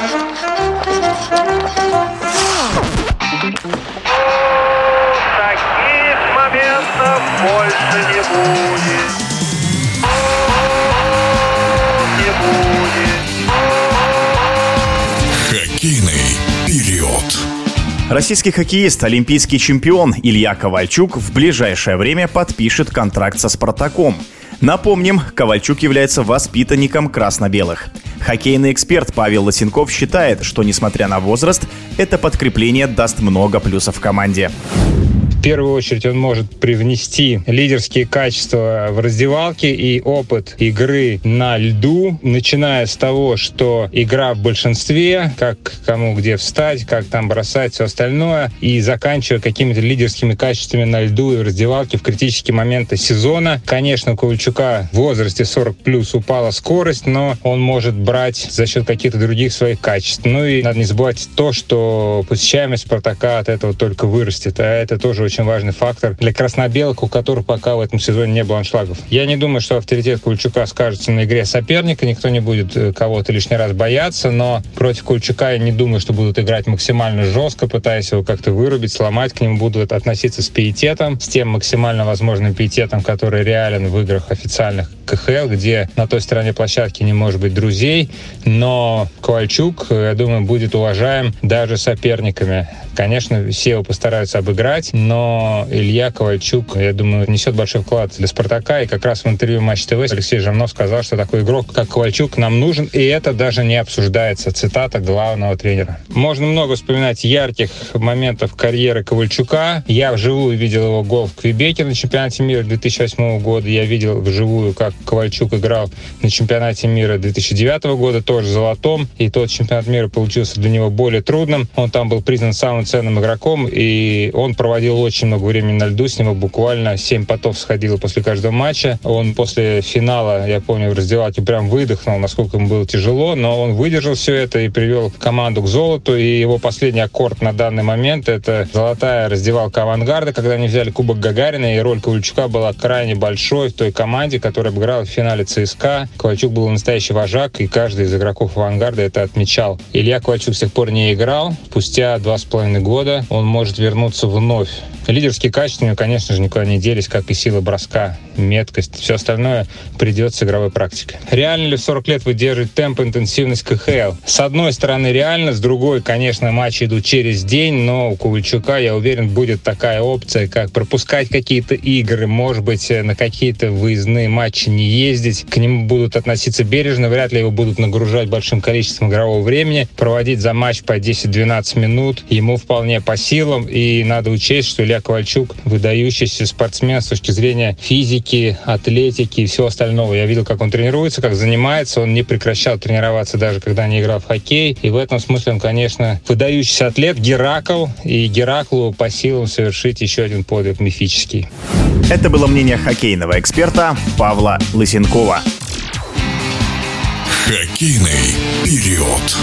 Таких моментов больше не будет. Не будет. Хоккейный период. Российский хоккеист, олимпийский чемпион Илья Ковальчук в ближайшее время подпишет контракт со «Спартаком». Напомним, Ковальчук является воспитанником красно-белых. Хоккейный эксперт Павел Лосенков считает, что, несмотря на возраст, это подкрепление даст много плюсов команде. В первую очередь он может привнести лидерские качества в раздевалке и опыт игры на льду, начиная с того, что игра в большинстве, как кому где встать, как там бросать, все остальное, и заканчивая какими-то лидерскими качествами на льду и в раздевалке в критические моменты сезона. Конечно, у Ковальчука в возрасте 40 плюс упала скорость, но он может брать за счет каких-то других своих качеств. Ну и надо не забывать то, что посещаемость Спартака от этого только вырастет, а это тоже очень важный фактор для красно-белых, у которых пока в этом сезоне не было аншлагов. Я не думаю, что авторитет Кульчука скажется на игре соперника, никто не будет э, кого-то лишний раз бояться, но против Кульчука я не думаю, что будут играть максимально жестко, пытаясь его как-то вырубить, сломать, к нему будут относиться с пиететом, с тем максимально возможным пиететом, который реален в играх официальных КХЛ, где на той стороне площадки не может быть друзей, но Ковальчук, э, я думаю, будет уважаем даже соперниками. Конечно, все его постараются обыграть, но Илья Ковальчук, я думаю, несет большой вклад для «Спартака». И как раз в интервью Матч ТВ Алексей Жирнов сказал, что такой игрок, как Ковальчук, нам нужен. И это даже не обсуждается. Цитата главного тренера. Можно много вспоминать ярких моментов карьеры Ковальчука. Я вживую видел его гол в Квебеке на чемпионате мира 2008 года. Я видел вживую, как Ковальчук играл на чемпионате мира 2009 года, тоже золотом. И тот чемпионат мира получился для него более трудным. Он там был признан самым ценным игроком, и он проводил очень много времени на льду. С него буквально 7 потов сходило после каждого матча. Он после финала, я помню, в раздевалке прям выдохнул, насколько ему было тяжело, но он выдержал все это и привел команду к золоту. И его последний аккорд на данный момент — это золотая раздевалка «Авангарда», когда они взяли Кубок Гагарина, и роль Ковальчука была крайне большой в той команде, которая обыграла в финале ЦСКА. Ковальчук был настоящий вожак, и каждый из игроков «Авангарда» это отмечал. Илья Ковальчук с тех пор не играл. Спустя два с половиной года он может вернуться вновь Лидерские качества конечно же, никуда не делись, как и сила броска, меткость. Все остальное придет игровой практикой. Реально ли в 40 лет выдерживать темп, интенсивность КХЛ? С одной стороны реально, с другой, конечно, матчи идут через день, но у Ковальчука, я уверен, будет такая опция, как пропускать какие-то игры, может быть, на какие-то выездные матчи не ездить. К нему будут относиться бережно, вряд ли его будут нагружать большим количеством игрового времени. Проводить за матч по 10-12 минут ему вполне по силам, и надо учесть, что Илья Ковальчук выдающийся спортсмен с точки зрения физики, атлетики и всего остального. Я видел, как он тренируется, как занимается. Он не прекращал тренироваться даже когда не играл в хоккей. И в этом смысле он, конечно, выдающийся атлет, Геракл. И Гераклу по силам совершить еще один подвиг мифический. Это было мнение хоккейного эксперта Павла Лысенкова. Хоккейный период.